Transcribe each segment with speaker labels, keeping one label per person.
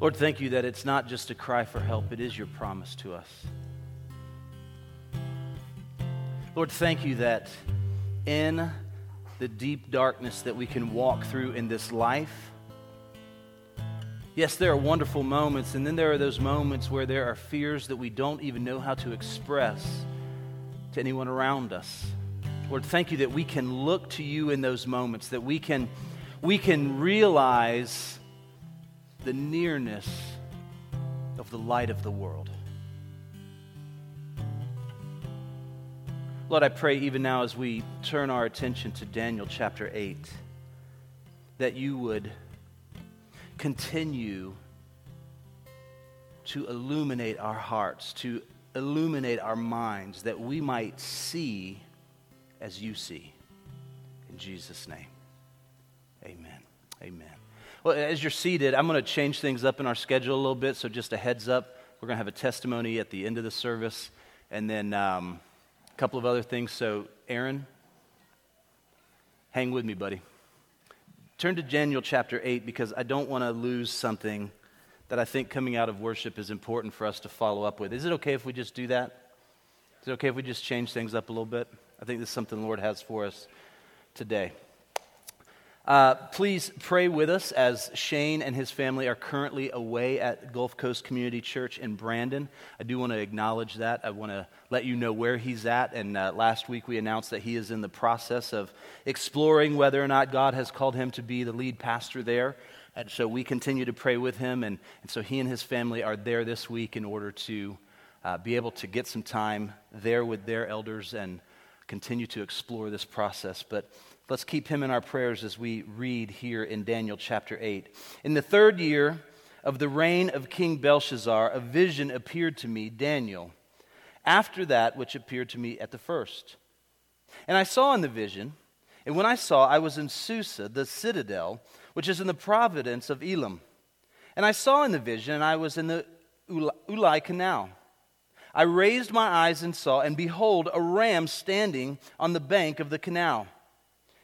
Speaker 1: Lord, thank you that it's not just a cry for help, it is your promise to us. Lord, thank you that in the deep darkness that we can walk through in this life, yes, there are wonderful moments, and then there are those moments where there are fears that we don't even know how to express to anyone around us. Lord, thank you that we can look to you in those moments, that we can, we can realize the nearness of the light of the world. Lord, I pray even now as we turn our attention to Daniel chapter 8 that you would continue to illuminate our hearts, to illuminate our minds, that we might see as you see. In Jesus' name, amen. Amen. Well, as you're seated, I'm going to change things up in our schedule a little bit. So, just a heads up, we're going to have a testimony at the end of the service, and then um, a couple of other things. So, Aaron, hang with me, buddy. Turn to Daniel chapter 8 because I don't want to lose something that I think coming out of worship is important for us to follow up with. Is it okay if we just do that? Is it okay if we just change things up a little bit? I think this is something the Lord has for us today. Uh, please pray with us as Shane and his family are currently away at Gulf Coast Community Church in Brandon. I do want to acknowledge that. I want to let you know where he's at. And uh, last week we announced that he is in the process of exploring whether or not God has called him to be the lead pastor there. And so we continue to pray with him. And, and so he and his family are there this week in order to uh, be able to get some time there with their elders and continue to explore this process. But Let's keep him in our prayers as we read here in Daniel chapter 8. In the third year of the reign of King Belshazzar, a vision appeared to me, Daniel, after that which appeared to me at the first. And I saw in the vision, and when I saw, I was in Susa, the citadel, which is in the province of Elam. And I saw in the vision, and I was in the Ulai canal. I raised my eyes and saw, and behold, a ram standing on the bank of the canal.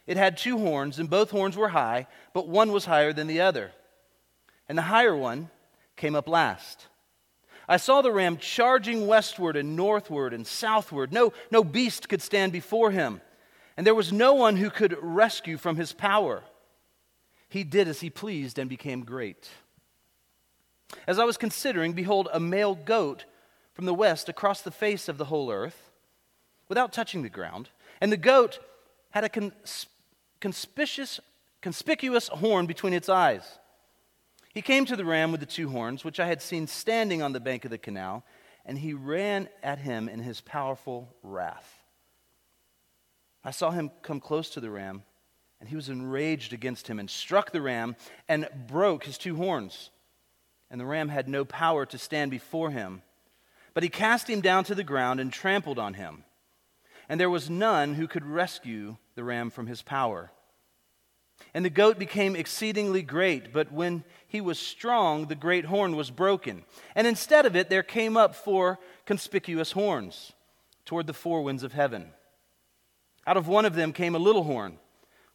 Speaker 1: It had two horns, and both horns were high, but one was higher than the other. And the higher one came up last. I saw the ram charging westward and northward and southward. No, no beast could stand before him, and there was no one who could rescue from his power. He did as he pleased and became great. As I was considering, behold, a male goat from the west across the face of the whole earth, without touching the ground, and the goat had a cons- conspicuous, conspicuous horn between its eyes. He came to the ram with the two horns, which I had seen standing on the bank of the canal, and he ran at him in his powerful wrath. I saw him come close to the ram, and he was enraged against him and struck the ram and broke his two horns. And the ram had no power to stand before him. But he cast him down to the ground and trampled on him. And there was none who could rescue the ram from his power. And the goat became exceedingly great, but when he was strong, the great horn was broken. And instead of it, there came up four conspicuous horns toward the four winds of heaven. Out of one of them came a little horn,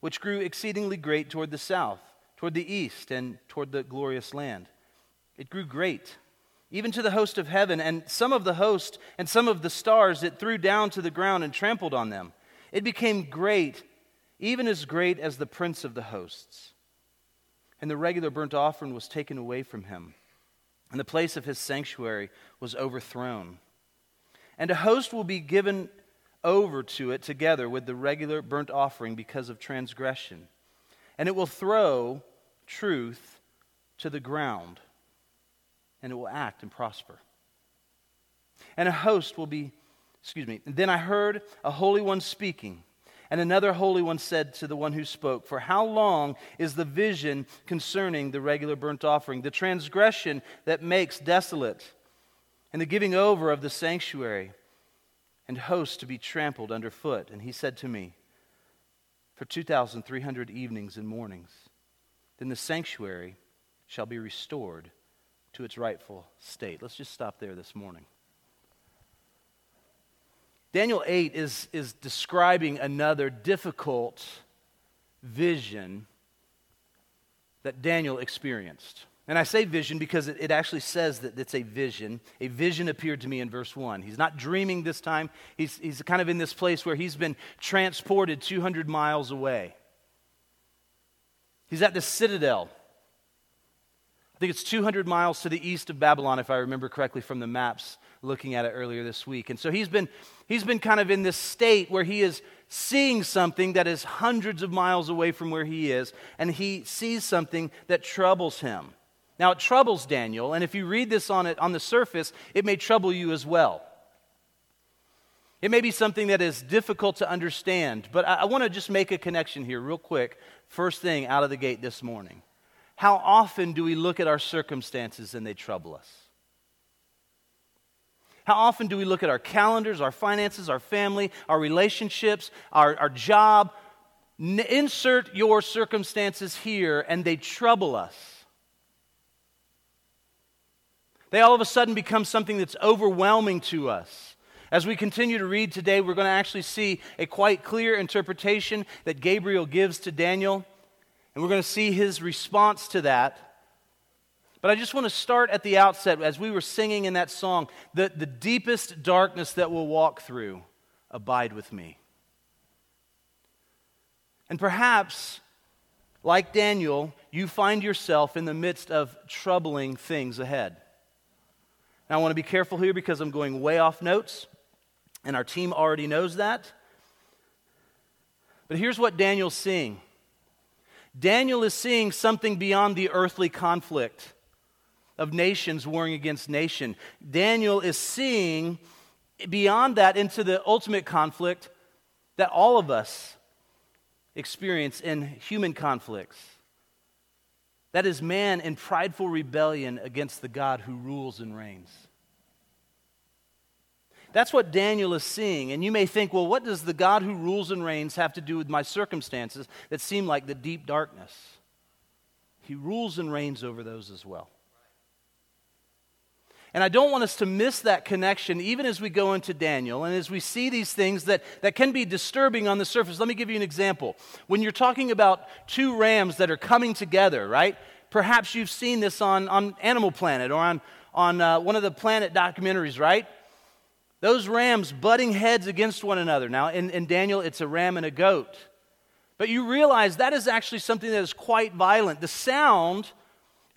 Speaker 1: which grew exceedingly great toward the south, toward the east, and toward the glorious land. It grew great, even to the host of heaven, and some of the host and some of the stars it threw down to the ground and trampled on them. It became great, even as great as the prince of the hosts. And the regular burnt offering was taken away from him, and the place of his sanctuary was overthrown. And a host will be given over to it together with the regular burnt offering because of transgression. And it will throw truth to the ground, and it will act and prosper. And a host will be Excuse me. And then I heard a holy one speaking. And another holy one said to the one who spoke, For how long is the vision concerning the regular burnt offering, the transgression that makes desolate, and the giving over of the sanctuary, and hosts to be trampled underfoot? And he said to me, For 2,300 evenings and mornings, then the sanctuary shall be restored to its rightful state. Let's just stop there this morning. Daniel 8 is, is describing another difficult vision that Daniel experienced. And I say vision because it, it, actually says that it's a vision. A vision appeared to me in verse 1. He's not dreaming this time. He's, he's kind of in this place where he's been transported 200 miles away. He's at the citadel. I think it's 200 miles to the east of Babylon, if I remember correctly from the maps looking at it earlier this week. And so he's been, he's been kind of in this state where he is seeing something that is hundreds of miles away from where he is, and he sees something that troubles him. Now, it troubles Daniel, and if you read this on, it, on the surface, it may trouble you as well. It may be something that is difficult to understand, but I, I want to just make a connection here, real quick, first thing out of the gate this morning. How often do we look at our circumstances and they trouble us? How often do we look at our calendars, our finances, our family, our relationships, our, our job? N- insert your circumstances here, and they trouble us. They all of a sudden become something that's overwhelming to us. As we continue to read today, we're going to actually see a quite clear interpretation that Gabriel gives to Daniel, and we're going to see his response to that. But I just want to start at the outset, as we were singing in that song, the, the deepest darkness that we'll walk through, abide with me. And perhaps, like Daniel, you find yourself in the midst of troubling things ahead. Now, I want to be careful here because I'm going way off notes, and our team already knows that. But here's what Daniel's seeing Daniel is seeing something beyond the earthly conflict of nations warring against nation. Daniel is seeing beyond that into the ultimate conflict that all of us experience in human conflicts. That is man in prideful rebellion against the God who rules and reigns. That's what Daniel is seeing. And you may think, well, what does the God who rules and reigns have to do with my circumstances that seem like the deep darkness? He rules and reigns over those as well. And I don't want us to miss that connection even as we go into Daniel and as we see these things that, that can be disturbing on the surface. Let me give you an example. When you're talking about two rams that are coming together, right? Perhaps you've seen this on, on Animal Planet or on, on uh, one of the Planet documentaries, right? Those rams butting heads against one another. Now, in, in Daniel, it's a ram and a goat. But you realize that is actually something that is quite violent. The sound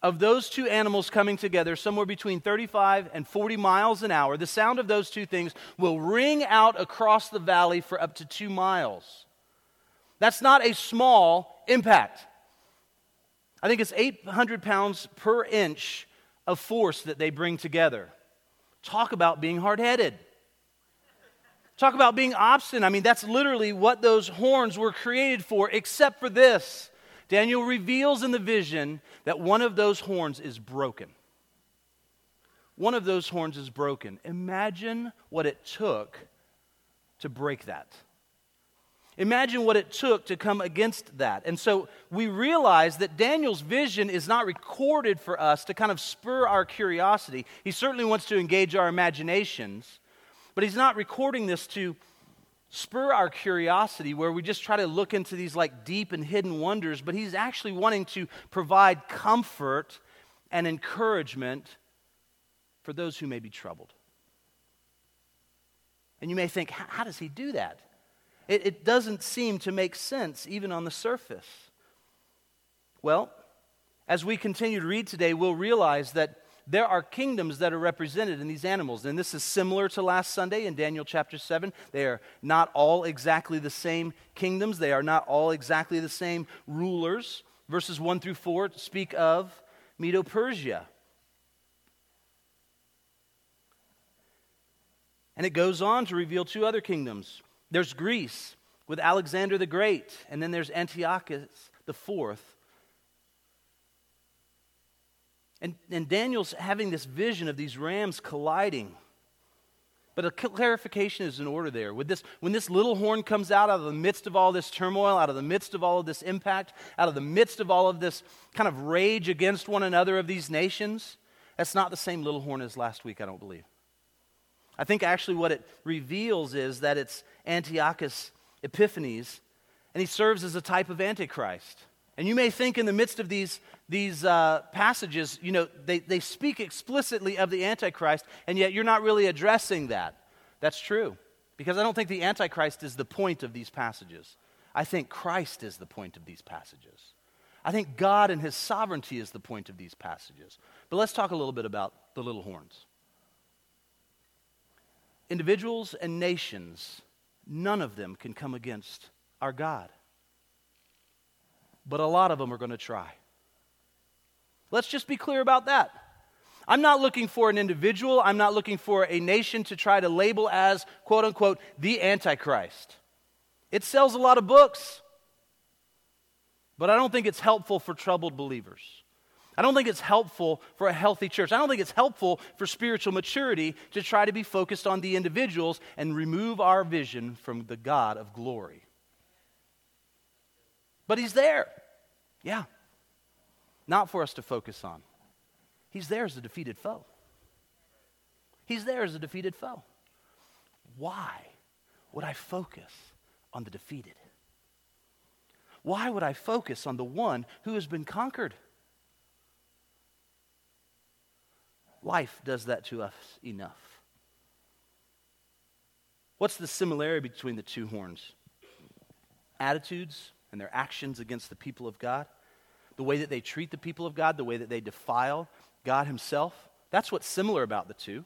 Speaker 1: of those two animals coming together, somewhere between 35 and 40 miles an hour, the sound of those two things will ring out across the valley for up to two miles. That's not a small impact. I think it's 800 pounds per inch of force that they bring together. Talk about being hard headed. Talk about being obstinate. I mean, that's literally what those horns were created for, except for this Daniel reveals in the vision that one of those horns is broken. One of those horns is broken. Imagine what it took to break that. Imagine what it took to come against that. And so we realize that Daniel's vision is not recorded for us to kind of spur our curiosity. He certainly wants to engage our imaginations, but he's not recording this to spur our curiosity where we just try to look into these like deep and hidden wonders, but he's actually wanting to provide comfort and encouragement for those who may be troubled. And you may think, how does he do that? It, it doesn't seem to make sense, even on the surface. Well, as we continue to read today, we'll realize that there are kingdoms that are represented in these animals. And this is similar to last Sunday in Daniel chapter 7. They are not all exactly the same kingdoms, they are not all exactly the same rulers. Verses 1 through 4 speak of Medo Persia. And it goes on to reveal two other kingdoms. There's Greece with Alexander the Great, and then there's Antiochus the fourth And, and Daniel's having this vision of these rams colliding. But a clarification is in order there. With this, when this little horn comes out out of the midst of all this turmoil, out of the midst of all of this impact, out of the midst of all of this kind of rage against one another of these nations, that's not the same little horn as last week, I don't believe. I think actually what it reveals is that it's Antiochus Epiphanes, and he serves as a type of Antichrist. And you may think in the midst of these, these uh, passages, you know, they, they speak explicitly of the Antichrist, and yet you're not really addressing that. That's true. Because I don't think the Antichrist is the point of these passages. I think Christ is the point of these passages. I think God and his sovereignty is the point of these passages. But let's talk a little bit about the little horns. Individuals and nations, none of them can come against our God. But a lot of them are going to try. Let's just be clear about that. I'm not looking for an individual, I'm not looking for a nation to try to label as, quote unquote, the Antichrist. It sells a lot of books, but I don't think it's helpful for troubled believers. I don't think it's helpful for a healthy church. I don't think it's helpful for spiritual maturity to try to be focused on the individuals and remove our vision from the God of glory. But He's there. Yeah. Not for us to focus on. He's there as a defeated foe. He's there as a defeated foe. Why would I focus on the defeated? Why would I focus on the one who has been conquered? Life does that to us enough. What's the similarity between the two horns? Attitudes and their actions against the people of God, the way that they treat the people of God, the way that they defile God Himself. That's what's similar about the two.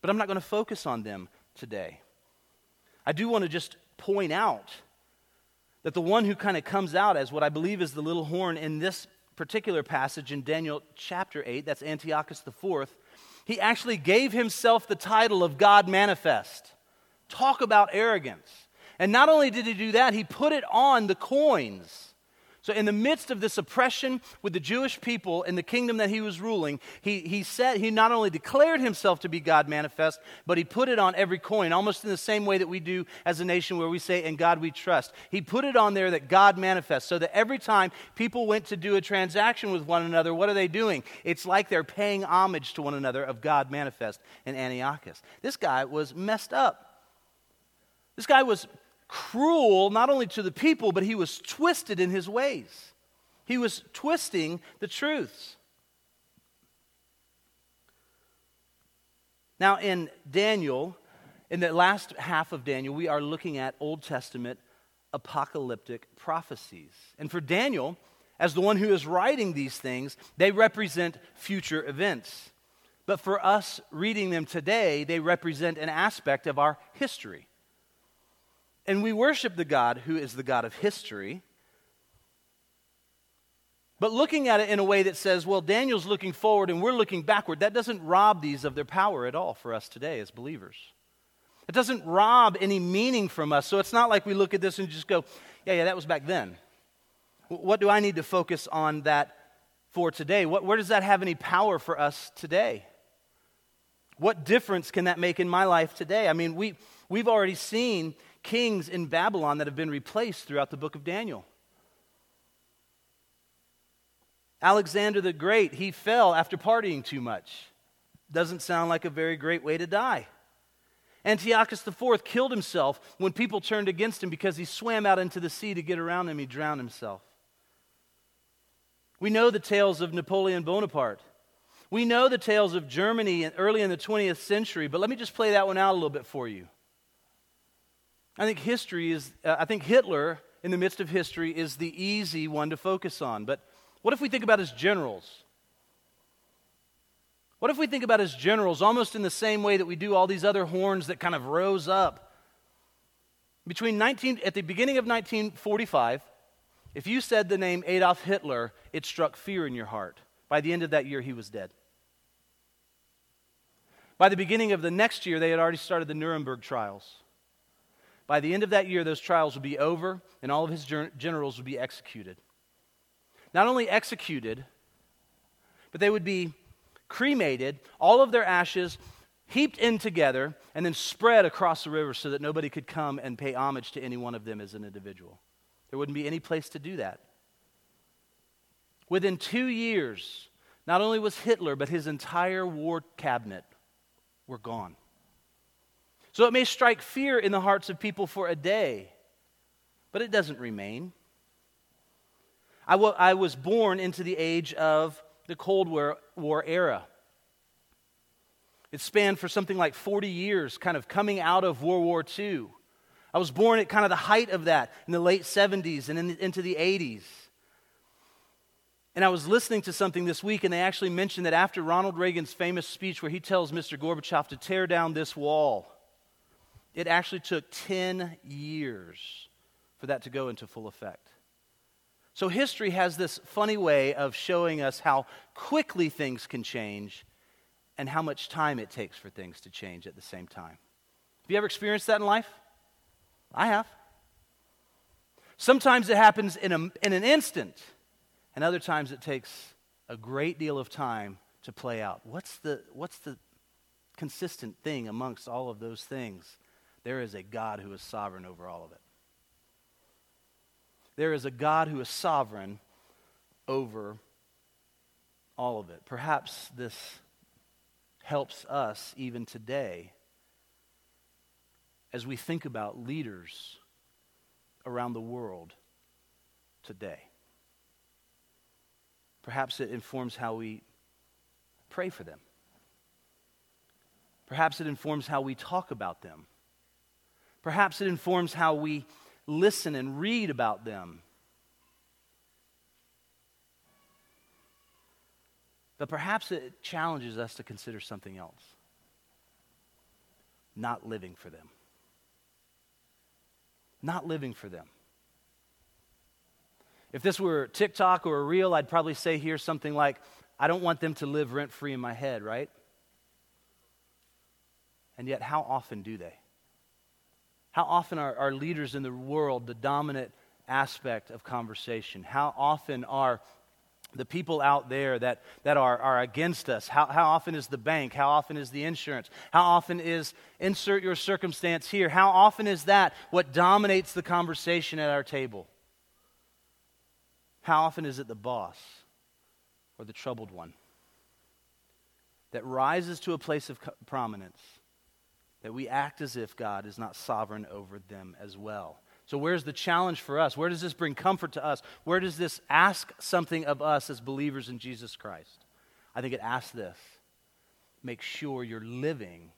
Speaker 1: But I'm not going to focus on them today. I do want to just point out that the one who kind of comes out as what I believe is the little horn in this particular passage in Daniel chapter 8, that's Antiochus IV, he actually gave himself the title of God manifest. Talk about arrogance. And not only did he do that, he put it on the coins. So, in the midst of this oppression with the Jewish people in the kingdom that he was ruling, he, he said he not only declared himself to be God manifest, but he put it on every coin, almost in the same way that we do as a nation where we say, In God we trust. He put it on there that God manifests, so that every time people went to do a transaction with one another, what are they doing? It's like they're paying homage to one another of God manifest in Antiochus. This guy was messed up. This guy was cruel not only to the people, but he was twisted in his ways. He was twisting the truths. Now, in Daniel, in the last half of Daniel, we are looking at Old Testament apocalyptic prophecies. And for Daniel, as the one who is writing these things, they represent future events. But for us reading them today, they represent an aspect of our history. And we worship the God who is the God of history. But looking at it in a way that says, well, Daniel's looking forward and we're looking backward, that doesn't rob these of their power at all for us today as believers. It doesn't rob any meaning from us. So it's not like we look at this and just go, yeah, yeah, that was back then. What do I need to focus on that for today? What, where does that have any power for us today? What difference can that make in my life today? I mean, we, we've already seen kings in Babylon that have been replaced throughout the book of Daniel. Alexander the Great, he fell after partying too much. Doesn't sound like a very great way to die. Antiochus IV killed himself when people turned against him because he swam out into the sea to get around them. He drowned himself. We know the tales of Napoleon Bonaparte. We know the tales of Germany early in the 20th century, but let me just play that one out a little bit for you. I think history is, uh, I think Hitler in the midst of history is the easy one to focus on. But what if we think about his generals? What if we think about his generals almost in the same way that we do all these other horns that kind of rose up? Between 19, at the beginning of 1945, if you said the name Adolf Hitler, it struck fear in your heart. By the end of that year, he was dead. By the beginning of the next year, they had already started the Nuremberg trials. By the end of that year, those trials would be over and all of his generals would be executed. Not only executed, but they would be cremated, all of their ashes heaped in together, and then spread across the river so that nobody could come and pay homage to any one of them as an individual. There wouldn't be any place to do that. Within two years, not only was Hitler, but his entire war cabinet were gone. So it may strike fear in the hearts of people for a day, but it doesn't remain. I, w- I was born into the age of the Cold War, War era. It spanned for something like 40 years, kind of coming out of World War II. I was born at kind of the height of that in the late 70s and in the, into the 80s. And I was listening to something this week, and they actually mentioned that after Ronald Reagan's famous speech where he tells Mr. Gorbachev to tear down this wall, it actually took 10 years for that to go into full effect. So, history has this funny way of showing us how quickly things can change and how much time it takes for things to change at the same time. Have you ever experienced that in life? I have. Sometimes it happens in, a, in an instant, and other times it takes a great deal of time to play out. What's the, what's the consistent thing amongst all of those things? There is a God who is sovereign over all of it. There is a God who is sovereign over all of it. Perhaps this helps us even today as we think about leaders around the world today. Perhaps it informs how we pray for them. Perhaps it informs how we talk about them. Perhaps it informs how we listen and read about them. But perhaps it challenges us to consider something else not living for them. Not living for them. If this were TikTok or a reel, I'd probably say here something like, I don't want them to live rent free in my head, right? And yet, how often do they? How often are, are leaders in the world the dominant aspect of conversation? How often are the people out there that, that are, are against us? How, how often is the bank? How often is the insurance? How often is insert your circumstance here? How often is that what dominates the conversation at our table? How often is it the boss or the troubled one that rises to a place of prominence that we act as if God is not sovereign over them as well. So, where's the challenge for us? Where does this bring comfort to us? Where does this ask something of us as believers in Jesus Christ? I think it asks this make sure you're living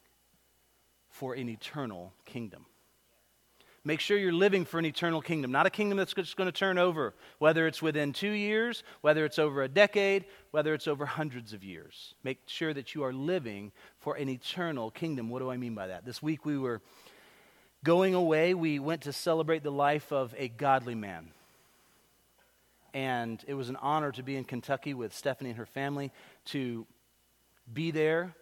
Speaker 1: for an eternal kingdom. Make sure you're living for an eternal kingdom, not a kingdom that's just going to turn over, whether it's within two years, whether it's over a decade, whether it's over hundreds of years. Make sure that you are living for an eternal kingdom. What do I mean by that? This week we were going away, we went to celebrate the life of a godly man. And it was an honor to be in Kentucky with Stephanie and her family to be there.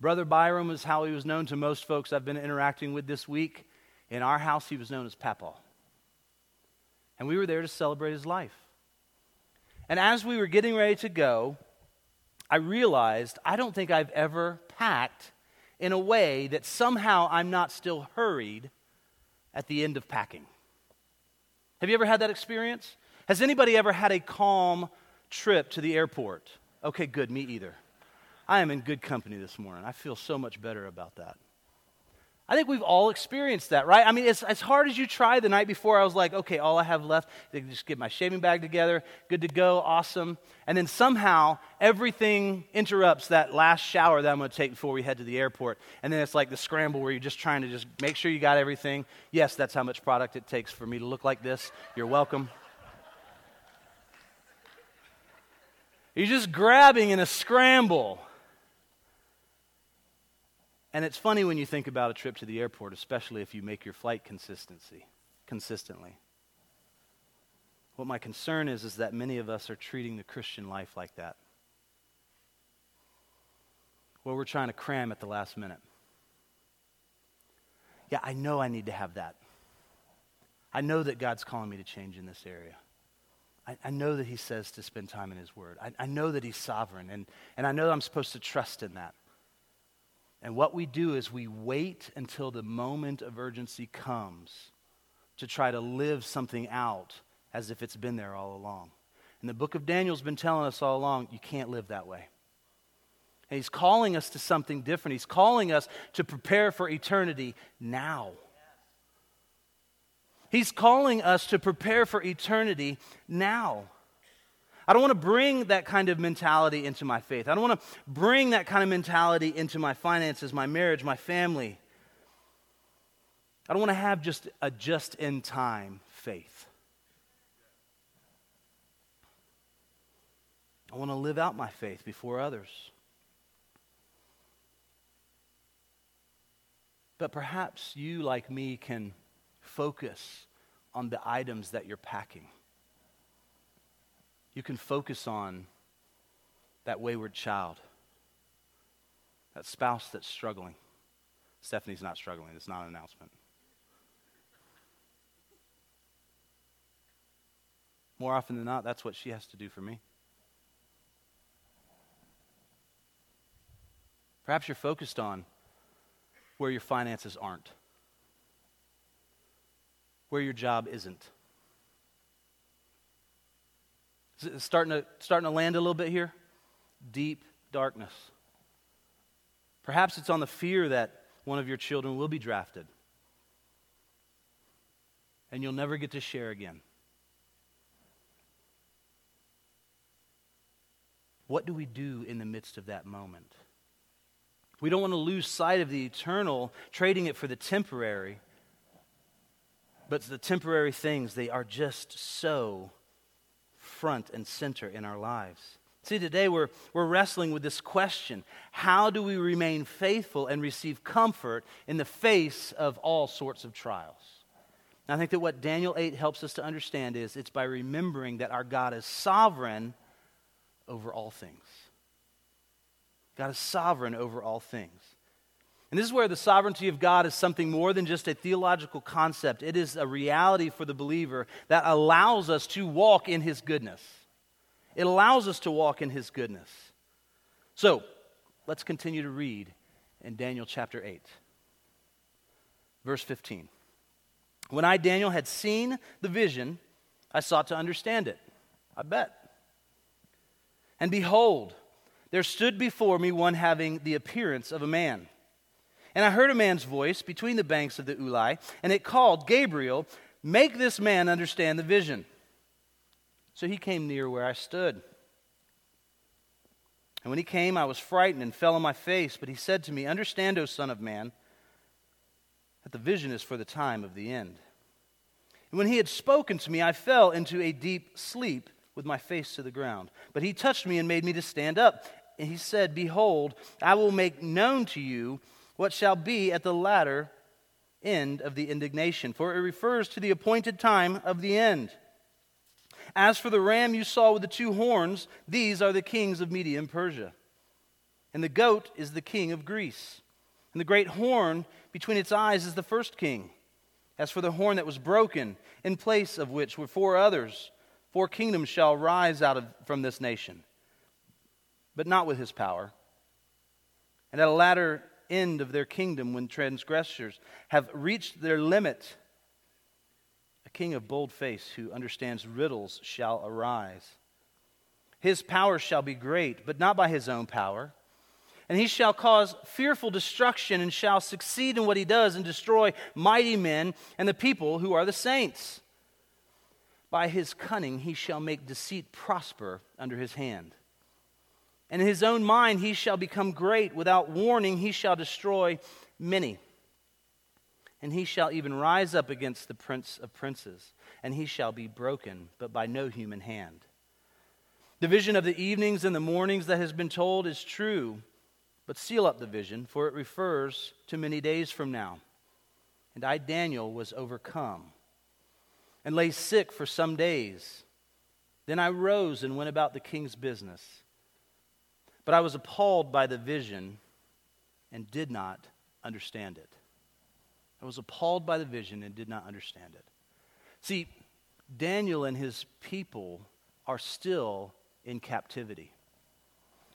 Speaker 1: Brother Byram is how he was known to most folks I've been interacting with this week. In our house, he was known as Papa. And we were there to celebrate his life. And as we were getting ready to go, I realized I don't think I've ever packed in a way that somehow I'm not still hurried at the end of packing. Have you ever had that experience? Has anybody ever had a calm trip to the airport? Okay, good, me either. I am in good company this morning. I feel so much better about that. I think we've all experienced that, right? I mean, it's as hard as you try the night before, I was like, okay, all I have left is just get my shaving bag together, good to go, awesome. And then somehow everything interrupts that last shower that I'm going to take before we head to the airport. And then it's like the scramble where you're just trying to just make sure you got everything. Yes, that's how much product it takes for me to look like this. You're welcome. You're just grabbing in a scramble. And it's funny when you think about a trip to the airport, especially if you make your flight consistency consistently. What my concern is is that many of us are treating the Christian life like that. Where we're trying to cram at the last minute. Yeah, I know I need to have that. I know that God's calling me to change in this area. I, I know that He says to spend time in His Word. I, I know that He's sovereign, and, and I know that I'm supposed to trust in that. And what we do is we wait until the moment of urgency comes to try to live something out as if it's been there all along. And the book of Daniel's been telling us all along you can't live that way. And he's calling us to something different. He's calling us to prepare for eternity now. He's calling us to prepare for eternity now. I don't want to bring that kind of mentality into my faith. I don't want to bring that kind of mentality into my finances, my marriage, my family. I don't want to have just a just in time faith. I want to live out my faith before others. But perhaps you, like me, can focus on the items that you're packing. You can focus on that wayward child, that spouse that's struggling. Stephanie's not struggling, it's not an announcement. More often than not, that's what she has to do for me. Perhaps you're focused on where your finances aren't, where your job isn't. Is it Uh, starting to, starting to land a little bit here? Deep darkness. Perhaps it's on the fear that one of your children will be drafted and you'll never get to share again. What do we do in the midst of that moment? We don't want to lose sight of the eternal, trading it for the temporary. But the temporary things, they are just so front and center in our lives. See, today we're, we're wrestling with this question How do we remain faithful and receive comfort in the face of all sorts of trials? And I think that what Daniel 8 helps us to understand is it's by remembering that our God is sovereign over all things. God is sovereign over all things. And this is where the sovereignty of God is something more than just a theological concept. It is a reality for the believer that allows us to walk in His goodness. It allows us to walk in His goodness. So, let's continue to read in Daniel chapter 8, verse 15. When I, Daniel, had seen the vision, I sought to understand it. I bet. And behold, there stood before me one having the appearance of a man. And I heard a man's voice between the banks of the Ulai, and it called, Gabriel, make this man understand the vision. So he came near where I stood. And when he came, I was frightened and fell on my face. But he said to me, Understand, O Son of Man, that the vision is for the time of the end. And when he had spoken to me, I fell into a deep sleep with my face to the ground. But he touched me and made me to stand up and he said, Behold, I will make known to you what shall be at the latter end of the indignation, for it refers to the appointed time of the end. As for the ram you saw with the two horns, these are the kings of Media and Persia. And the goat is the king of Greece. And the great horn between its eyes is the first king. As for the horn that was broken, in place of which were four others, four kingdoms shall rise out of, from this nation but not with his power. And at a latter end of their kingdom, when transgressors have reached their limit, a king of bold face who understands riddles shall arise. His power shall be great, but not by his own power. And he shall cause fearful destruction and shall succeed in what he does and destroy mighty men and the people who are the saints. By his cunning he shall make deceit prosper under his hand. And in his own mind he shall become great. Without warning he shall destroy many. And he shall even rise up against the prince of princes, and he shall be broken, but by no human hand. The vision of the evenings and the mornings that has been told is true, but seal up the vision, for it refers to many days from now. And I, Daniel, was overcome and lay sick for some days. Then I rose and went about the king's business. But I was appalled by the vision and did not understand it. I was appalled by the vision and did not understand it. See, Daniel and his people are still in captivity.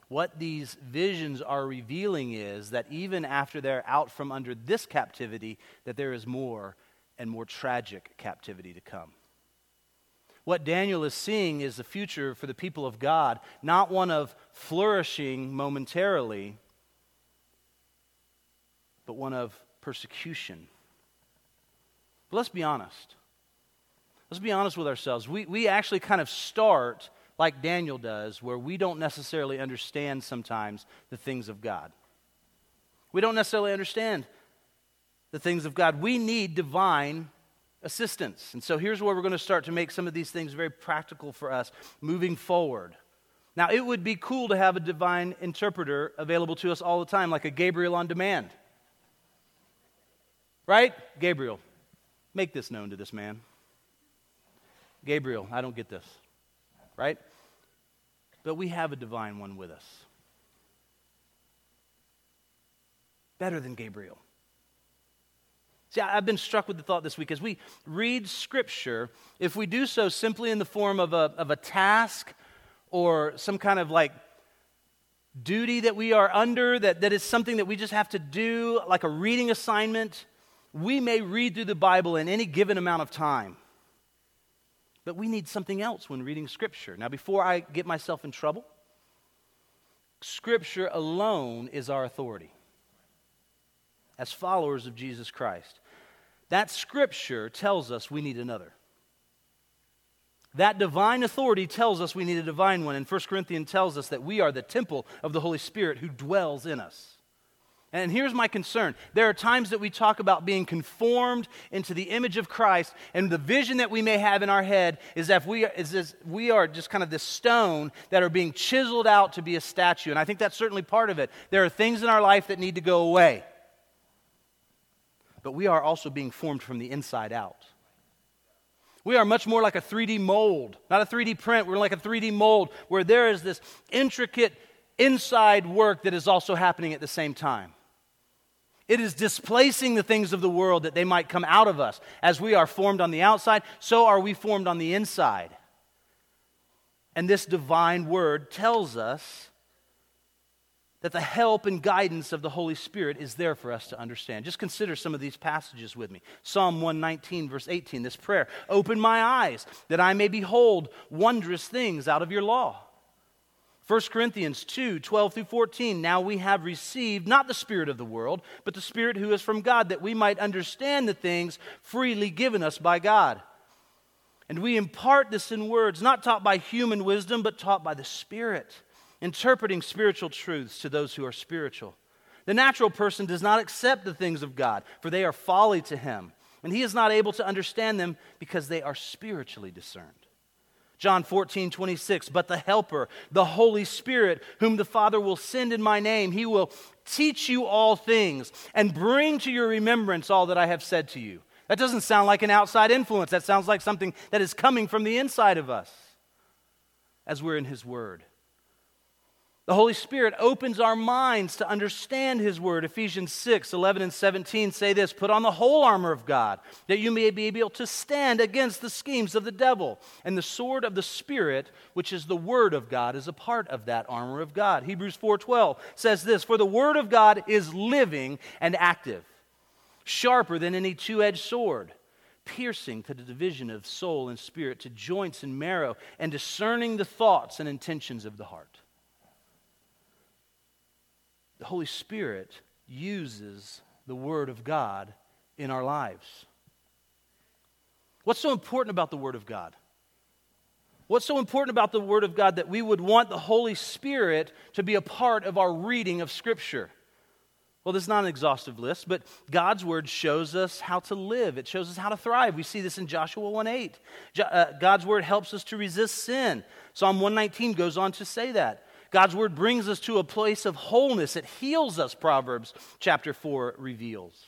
Speaker 1: What these visions are revealing is that even after they're out from under this captivity, that there is more and more tragic captivity to come. What Daniel is seeing is the future for the people of God, not one of flourishing momentarily, but one of persecution. But let's be honest. Let's be honest with ourselves. We, we actually kind of start like Daniel does, where we don't necessarily understand sometimes the things of God. We don't necessarily understand the things of God. We need divine assistance. And so here's where we're going to start to make some of these things very practical for us moving forward. Now, it would be cool to have a divine interpreter available to us all the time, like a Gabriel on demand. Right? Gabriel, make this known to this man. Gabriel, I don't get this. Right? But we have a divine one with us. Better than Gabriel. See, I've been struck with the thought this week as we read Scripture, if we do so simply in the form of a, of a task or some kind of like duty that we are under, that, that is something that we just have to do, like a reading assignment, we may read through the Bible in any given amount of time. But we need something else when reading Scripture. Now, before I get myself in trouble, Scripture alone is our authority as followers of Jesus Christ. That Scripture tells us we need another. That divine authority tells us we need a divine one. And 1 Corinthians tells us that we are the temple of the Holy Spirit who dwells in us. And here's my concern. There are times that we talk about being conformed into the image of Christ, and the vision that we may have in our head is that we are, is this, we are just kind of this stone that are being chiseled out to be a statue. And I think that's certainly part of it. There are things in our life that need to go away. But we are also being formed from the inside out. We are much more like a 3D mold, not a 3D print. We're like a 3D mold where there is this intricate inside work that is also happening at the same time. It is displacing the things of the world that they might come out of us. As we are formed on the outside, so are we formed on the inside. And this divine word tells us that the help and guidance of the Holy Spirit is there for us to understand. Just consider some of these passages with me. Psalm 119, verse 18, this prayer Open my eyes that I may behold wondrous things out of your law. 1 Corinthians 2 12 through 14. Now we have received not the Spirit of the world, but the Spirit who is from God, that we might understand the things freely given us by God. And we impart this in words, not taught by human wisdom, but taught by the Spirit interpreting spiritual truths to those who are spiritual. The natural person does not accept the things of God, for they are folly to him, and he is not able to understand them because they are spiritually discerned. John 14, 26, but the Helper, the Holy Spirit, whom the Father will send in my name, he will teach you all things and bring to your remembrance all that I have said to you. That doesn't sound like an outside influence. That sounds like something that is coming from the inside of us as we're in His Word. The Holy Spirit opens our minds to understand His Word. Ephesians 6 11 and 17 say this Put on the whole armor of God, that you may be able to stand against the schemes of the devil. And the sword of the Spirit, which is the Word of God, is a part of that armor of God. Hebrews 4 12 says this For the Word of God is living and active, sharper than any two edged sword piercing to the division of soul and spirit, to joints and marrow, and discerning the thoughts and intentions of the heart the Holy Spirit uses the Word of God in our lives. What's so important about the Word of God? What's so important about the Word of God that we would want the Holy Spirit to be a part of our reading of Scripture? Well, this is not an exhaustive list, but God's Word shows us how to live. It shows us how to thrive. We see this in Joshua 1 8. Uh, God's Word helps us to resist sin. Psalm 119 goes on to say that. God's word brings us to a place of wholeness. It heals us, Proverbs chapter 4 reveals.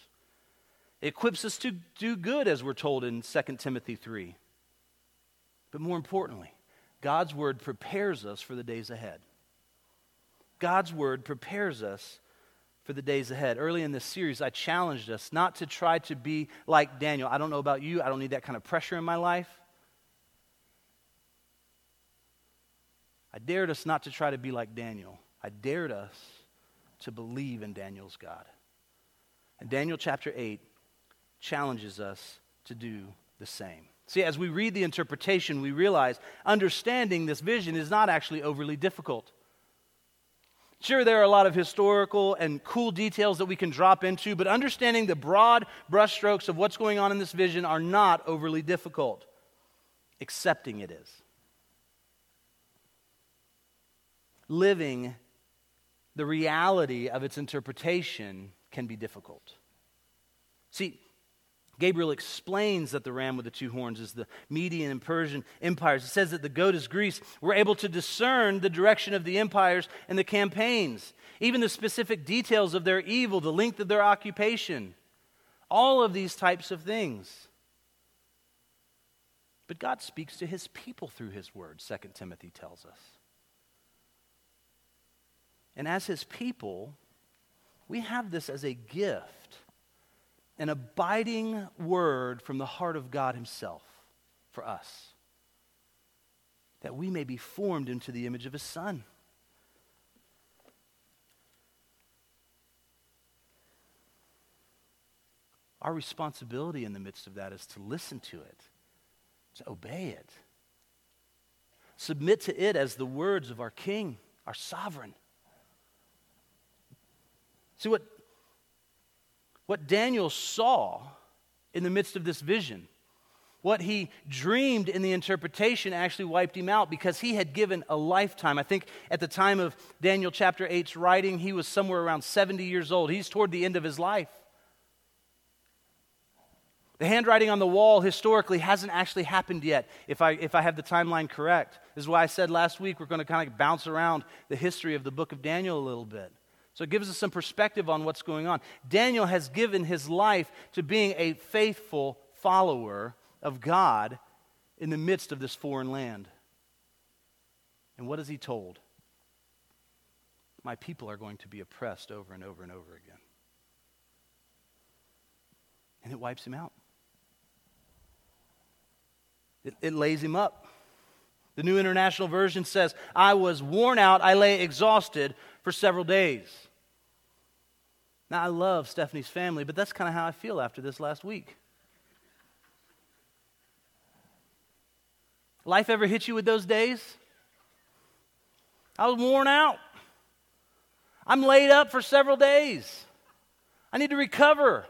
Speaker 1: It equips us to do good, as we're told in 2 Timothy 3. But more importantly, God's word prepares us for the days ahead. God's word prepares us for the days ahead. Early in this series, I challenged us not to try to be like Daniel. I don't know about you, I don't need that kind of pressure in my life. I dared us not to try to be like Daniel. I dared us to believe in Daniel's God. And Daniel chapter 8 challenges us to do the same. See, as we read the interpretation, we realize understanding this vision is not actually overly difficult. Sure, there are a lot of historical and cool details that we can drop into, but understanding the broad brushstrokes of what's going on in this vision are not overly difficult. Accepting it is. Living the reality of its interpretation can be difficult. See, Gabriel explains that the ram with the two horns is the Median and Persian empires. He says that the goat is Greece. We're able to discern the direction of the empires and the campaigns, even the specific details of their evil, the length of their occupation, all of these types of things. But God speaks to his people through his word, 2 Timothy tells us. And as his people, we have this as a gift an abiding word from the heart of God Himself for us, that we may be formed into the image of His Son. Our responsibility in the midst of that is to listen to it, to obey it, submit to it as the words of our King, our sovereign. See, what what Daniel saw in the midst of this vision, what he dreamed in the interpretation actually wiped him out because he had given a lifetime. I think at the time of Daniel chapter 8's writing, he was somewhere around 70 years old. He's toward the end of his life. The handwriting on the wall historically hasn't actually happened yet, if I, if I have the timeline correct. This is why I said last week we're going to kind of bounce around the history of the book of Daniel a little bit. So it gives us some perspective on what's going on. Daniel has given his life to being a faithful follower of God in the midst of this foreign land. And what is he told? My people are going to be oppressed over and over and over again. And it wipes him out. It, it lays him up. The New International Version says, I was worn out, I lay exhausted for several days. Now, I love Stephanie's family, but that's kind of how I feel after this last week. Life ever hit you with those days? I was worn out. I'm laid up for several days. I need to recover.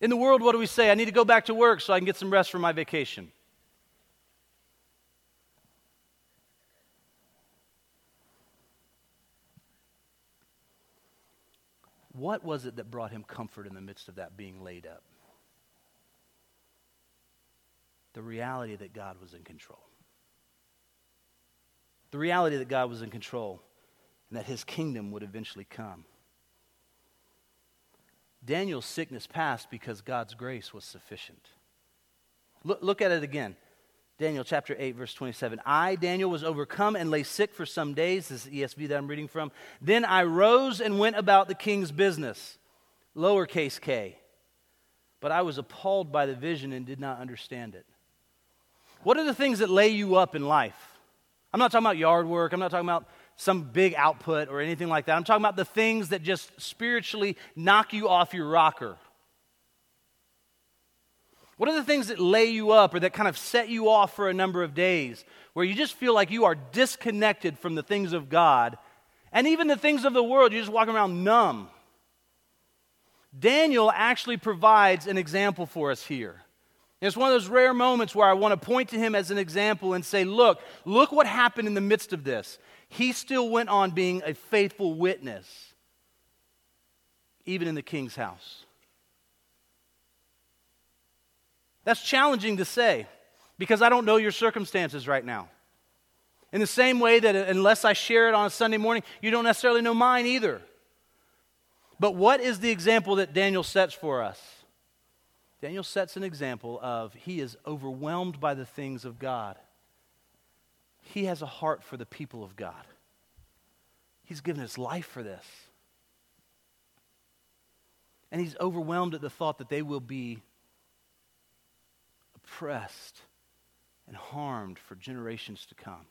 Speaker 1: In the world, what do we say? I need to go back to work so I can get some rest from my vacation. What was it that brought him comfort in the midst of that being laid up? The reality that God was in control. The reality that God was in control and that his kingdom would eventually come. Daniel's sickness passed because God's grace was sufficient. Look, look at it again. Daniel chapter 8, verse 27. I, Daniel, was overcome and lay sick for some days. This is ESV that I'm reading from. Then I rose and went about the king's business, lowercase k. But I was appalled by the vision and did not understand it. What are the things that lay you up in life? I'm not talking about yard work. I'm not talking about some big output or anything like that. I'm talking about the things that just spiritually knock you off your rocker. What are the things that lay you up or that kind of set you off for a number of days where you just feel like you are disconnected from the things of God and even the things of the world? You're just walking around numb. Daniel actually provides an example for us here. It's one of those rare moments where I want to point to him as an example and say, look, look what happened in the midst of this. He still went on being a faithful witness, even in the king's house. That's challenging to say because I don't know your circumstances right now. In the same way that unless I share it on a Sunday morning, you don't necessarily know mine either. But what is the example that Daniel sets for us? Daniel sets an example of he is overwhelmed by the things of God. He has a heart for the people of God. He's given his life for this. And he's overwhelmed at the thought that they will be oppressed and harmed for generations to come,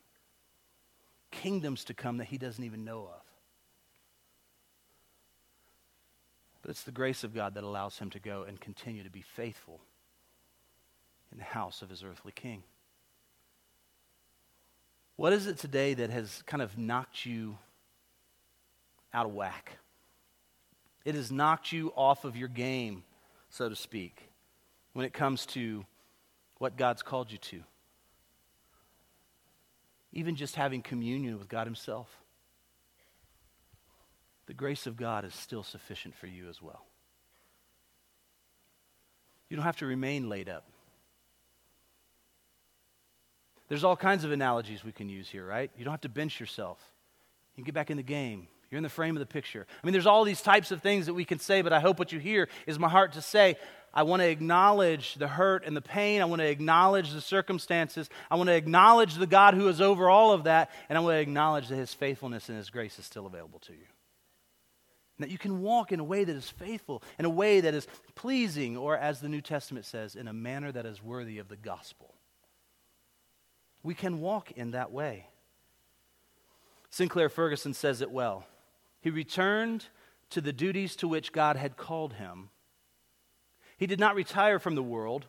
Speaker 1: kingdoms to come that he doesn't even know of. But it's the grace of God that allows him to go and continue to be faithful in the house of his earthly king. What is it today that has kind of knocked you out of whack? It has knocked you off of your game, so to speak, when it comes to what God's called you to. even just having communion with God Himself, the grace of God is still sufficient for you as well. You don't have to remain laid up. There's all kinds of analogies we can use here, right? You don't have to bench yourself. You can get back in the game. You're in the frame of the picture. I mean, there's all these types of things that we can say, but I hope what you hear is my heart to say, I want to acknowledge the hurt and the pain. I want to acknowledge the circumstances. I want to acknowledge the God who is over all of that. And I want to acknowledge that his faithfulness and his grace is still available to you. And that you can walk in a way that is faithful, in a way that is pleasing, or as the New Testament says, in a manner that is worthy of the gospel. We can walk in that way. Sinclair Ferguson says it well. He returned to the duties to which God had called him. He did not retire from the world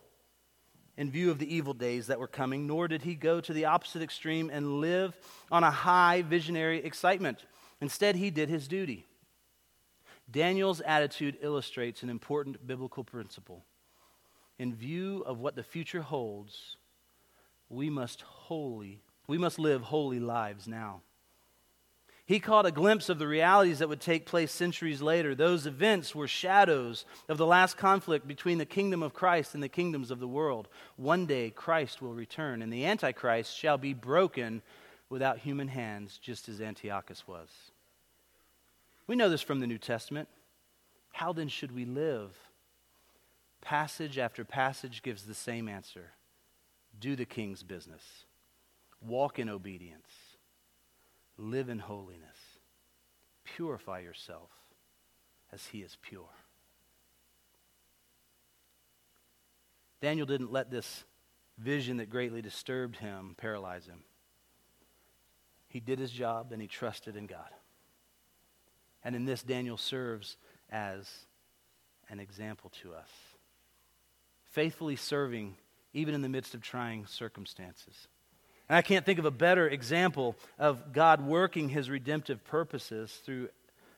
Speaker 1: in view of the evil days that were coming, nor did he go to the opposite extreme and live on a high visionary excitement. Instead, he did his duty. Daniel's attitude illustrates an important biblical principle. In view of what the future holds, we must holy, we must live holy lives now. He caught a glimpse of the realities that would take place centuries later. Those events were shadows of the last conflict between the kingdom of Christ and the kingdoms of the world. One day Christ will return, and the Antichrist shall be broken without human hands, just as Antiochus was. We know this from the New Testament. How then should we live? Passage after passage gives the same answer do the king's business, walk in obedience, live in holiness, purify yourself as he is pure. Daniel didn't let this vision that greatly disturbed him paralyze him. He did his job and he trusted in God. And in this, Daniel serves as an example to us. Faithfully serving even in the midst of trying circumstances. And I can't think of a better example of God working his redemptive purposes through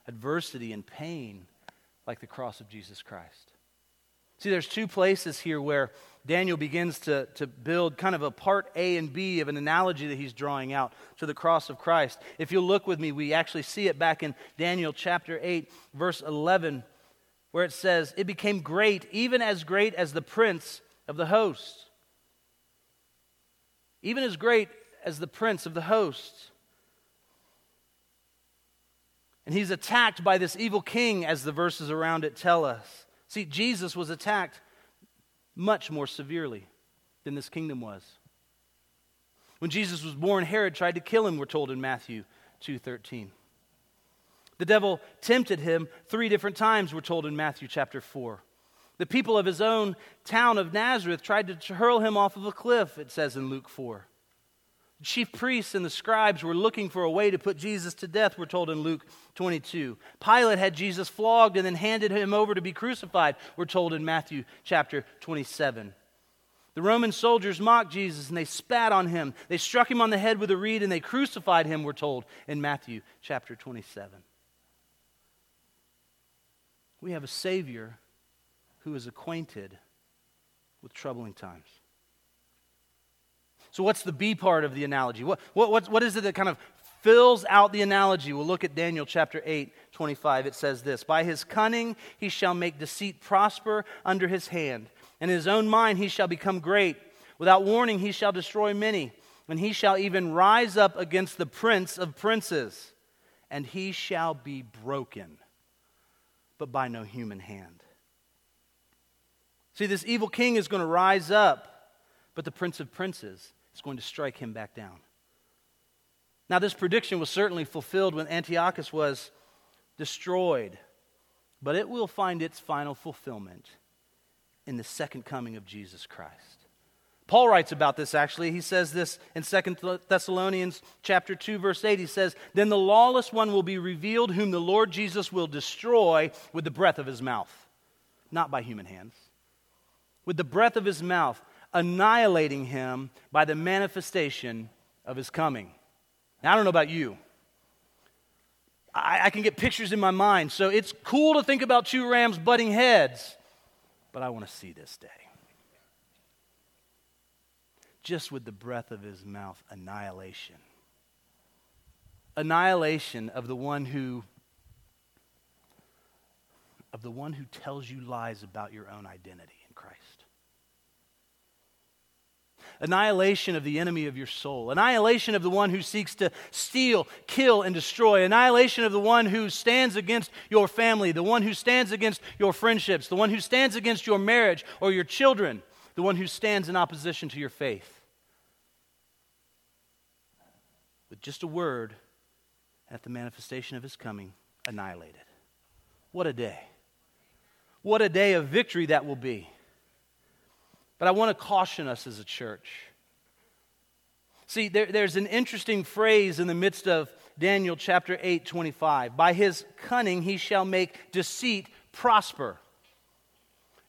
Speaker 1: adversity and pain like the cross of Jesus Christ. See, there's two places here where Daniel begins to, to build kind of a part A and B of an analogy that he's drawing out to the cross of Christ. If you'll look with me, we actually see it back in Daniel chapter 8, verse 11, where it says, It became great, even as great as the prince of the host. Even as great as the prince of the host. And he's attacked by this evil king, as the verses around it tell us. See, Jesus was attacked much more severely than this kingdom was. When Jesus was born, Herod tried to kill him, we're told in Matthew 2:13. The devil tempted him 3 different times, we're told in Matthew chapter 4. The people of his own town of Nazareth tried to hurl him off of a cliff, it says in Luke 4. The chief priests and the scribes were looking for a way to put Jesus to death, we're told in Luke 22. Pilate had Jesus flogged and then handed him over to be crucified, we're told in Matthew chapter 27. The Roman soldiers mocked Jesus and they spat on him. They struck him on the head with a reed and they crucified him, we're told in Matthew chapter 27. We have a Savior who is acquainted with troubling times. So, what's the B part of the analogy? What, what, what, is it that kind of fills out the analogy? We'll look at Daniel chapter 8, 25. It says this By his cunning he shall make deceit prosper under his hand, and in his own mind he shall become great. Without warning he shall destroy many, and he shall even rise up against the prince of princes, and he shall be broken, but by no human hand. See, this evil king is going to rise up, but the prince of princes is going to strike him back down. Now, this prediction was certainly fulfilled when Antiochus was destroyed, but it will find its final fulfillment in the second coming of Jesus Christ. Paul writes about this actually. He says this in 2 Thessalonians chapter 2 verse 8. He says, "Then the lawless one will be revealed whom the Lord Jesus will destroy with the breath of his mouth, not by human hands. With the breath of his mouth, annihilating him by the manifestation of his coming. Now, I don't know about you. I, I, can get pictures in my mind. So it's cool to think about two rams butting heads, but I want to see this day. Just with the breath of his mouth, annihilation annihilation of the one who of the one who tells you lies about your own identity in Christ. Annihilation of the enemy of your soul. Annihilation of the one who seeks to steal, kill, and destroy. Annihilation of the one who stands against your family, the one who stands against your friendships, the one who stands against your marriage or your children, the one who stands in opposition to your faith. With just a word at the manifestation of his coming, annihilated. What a day. What a day of victory that will be. But I want to caution us as a church. See, there, there's an interesting phrase in the midst of Daniel chapter 8, 25. By his cunning he shall make deceit prosper.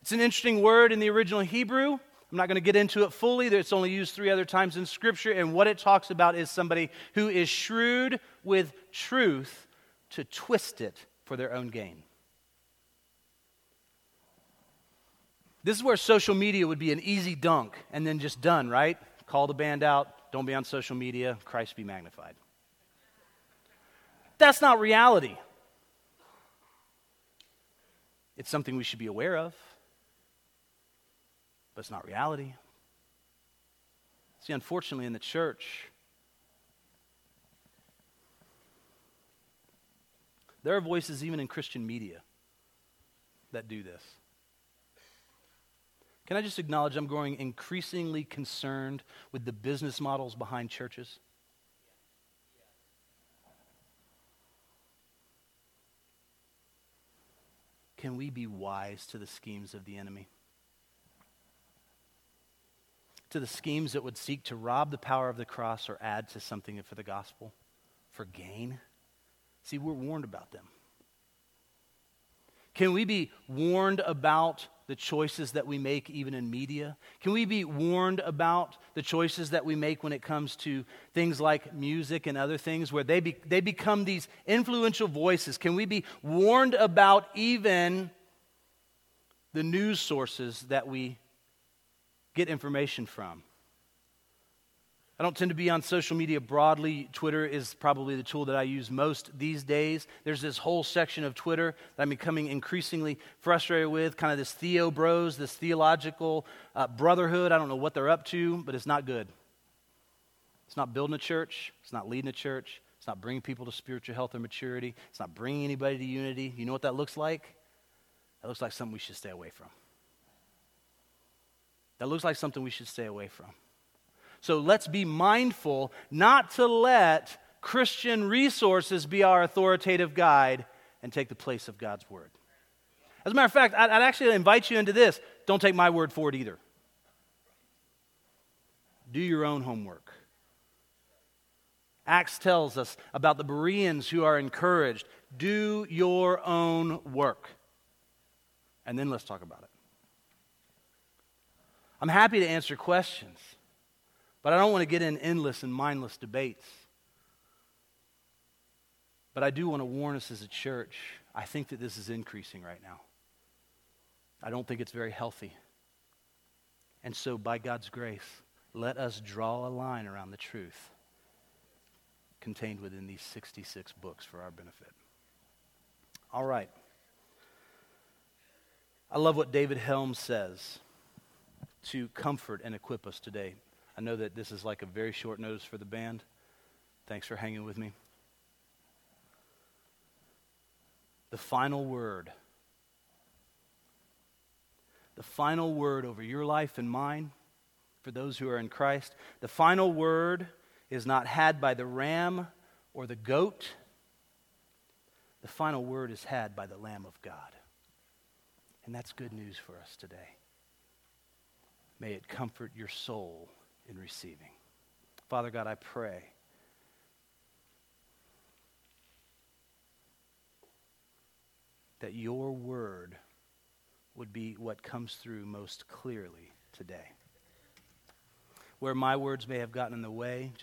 Speaker 1: It's an interesting word in the original Hebrew. I'm not going to get into it fully. It's only used three other times in Scripture. And what it talks about is somebody who is shrewd with truth to twist it for their own gain. This is where social media would be an easy dunk and then just done, right? Call the band out, don't be on social media, Christ be magnified. That's not reality. It's something we should be aware of, but it's not reality. See, unfortunately, in the church, there are voices even in Christian media that do this. Can I just acknowledge I'm growing increasingly concerned with the business models behind churches? Can we be wise to the schemes of the enemy? To the schemes that would seek to rob the power of the cross or add to something for the gospel, for gain? See, we're warned about them. Can we be warned about the choices that we make, even in media? Can we be warned about the choices that we make when it comes to things like music and other things where they, be, they become these influential voices? Can we be warned about even the news sources that we get information from? I don't tend to be on social media broadly. Twitter is probably the tool that I use most these days. There's this whole section of Twitter that I'm becoming increasingly frustrated with, kind of this theo bros, this theological uh, brotherhood. I don't know what they're up to, but it's not good. It's not building a church, it's not leading a church, it's not bringing people to spiritual health or maturity, it's not bringing anybody to unity. You know what that looks like? That looks like something we should stay away from. That looks like something we should stay away from. So let's be mindful not to let Christian resources be our authoritative guide and take the place of God's word. As a matter of fact, I'd, actually invite you into this. Don't take my word for it either. Do your own homework. Acts tells us about the Bereans who are encouraged. Do your own work. And then let's talk about it. I'm happy to answer questions. But I don't want to get in endless and mindless debates. But I do want to warn us as a church. I think that this is increasing right now. I don't think it's very healthy. And so, by God's grace, let us draw a line around the truth contained within these 66 books for our benefit. All right. I love what David Helms says to comfort and equip us today. I know that this is like a very short notice for the band. Thanks for hanging with me. The final word. The final word over your life and mine, for those who are in Christ, the final word is not had by the ram or the goat. The final word is had by the Lamb of God. And that's good news for us today. May it comfort your soul in receiving. Father God, I pray. That your word would be what comes through most clearly today. Where my words may have gotten in the way,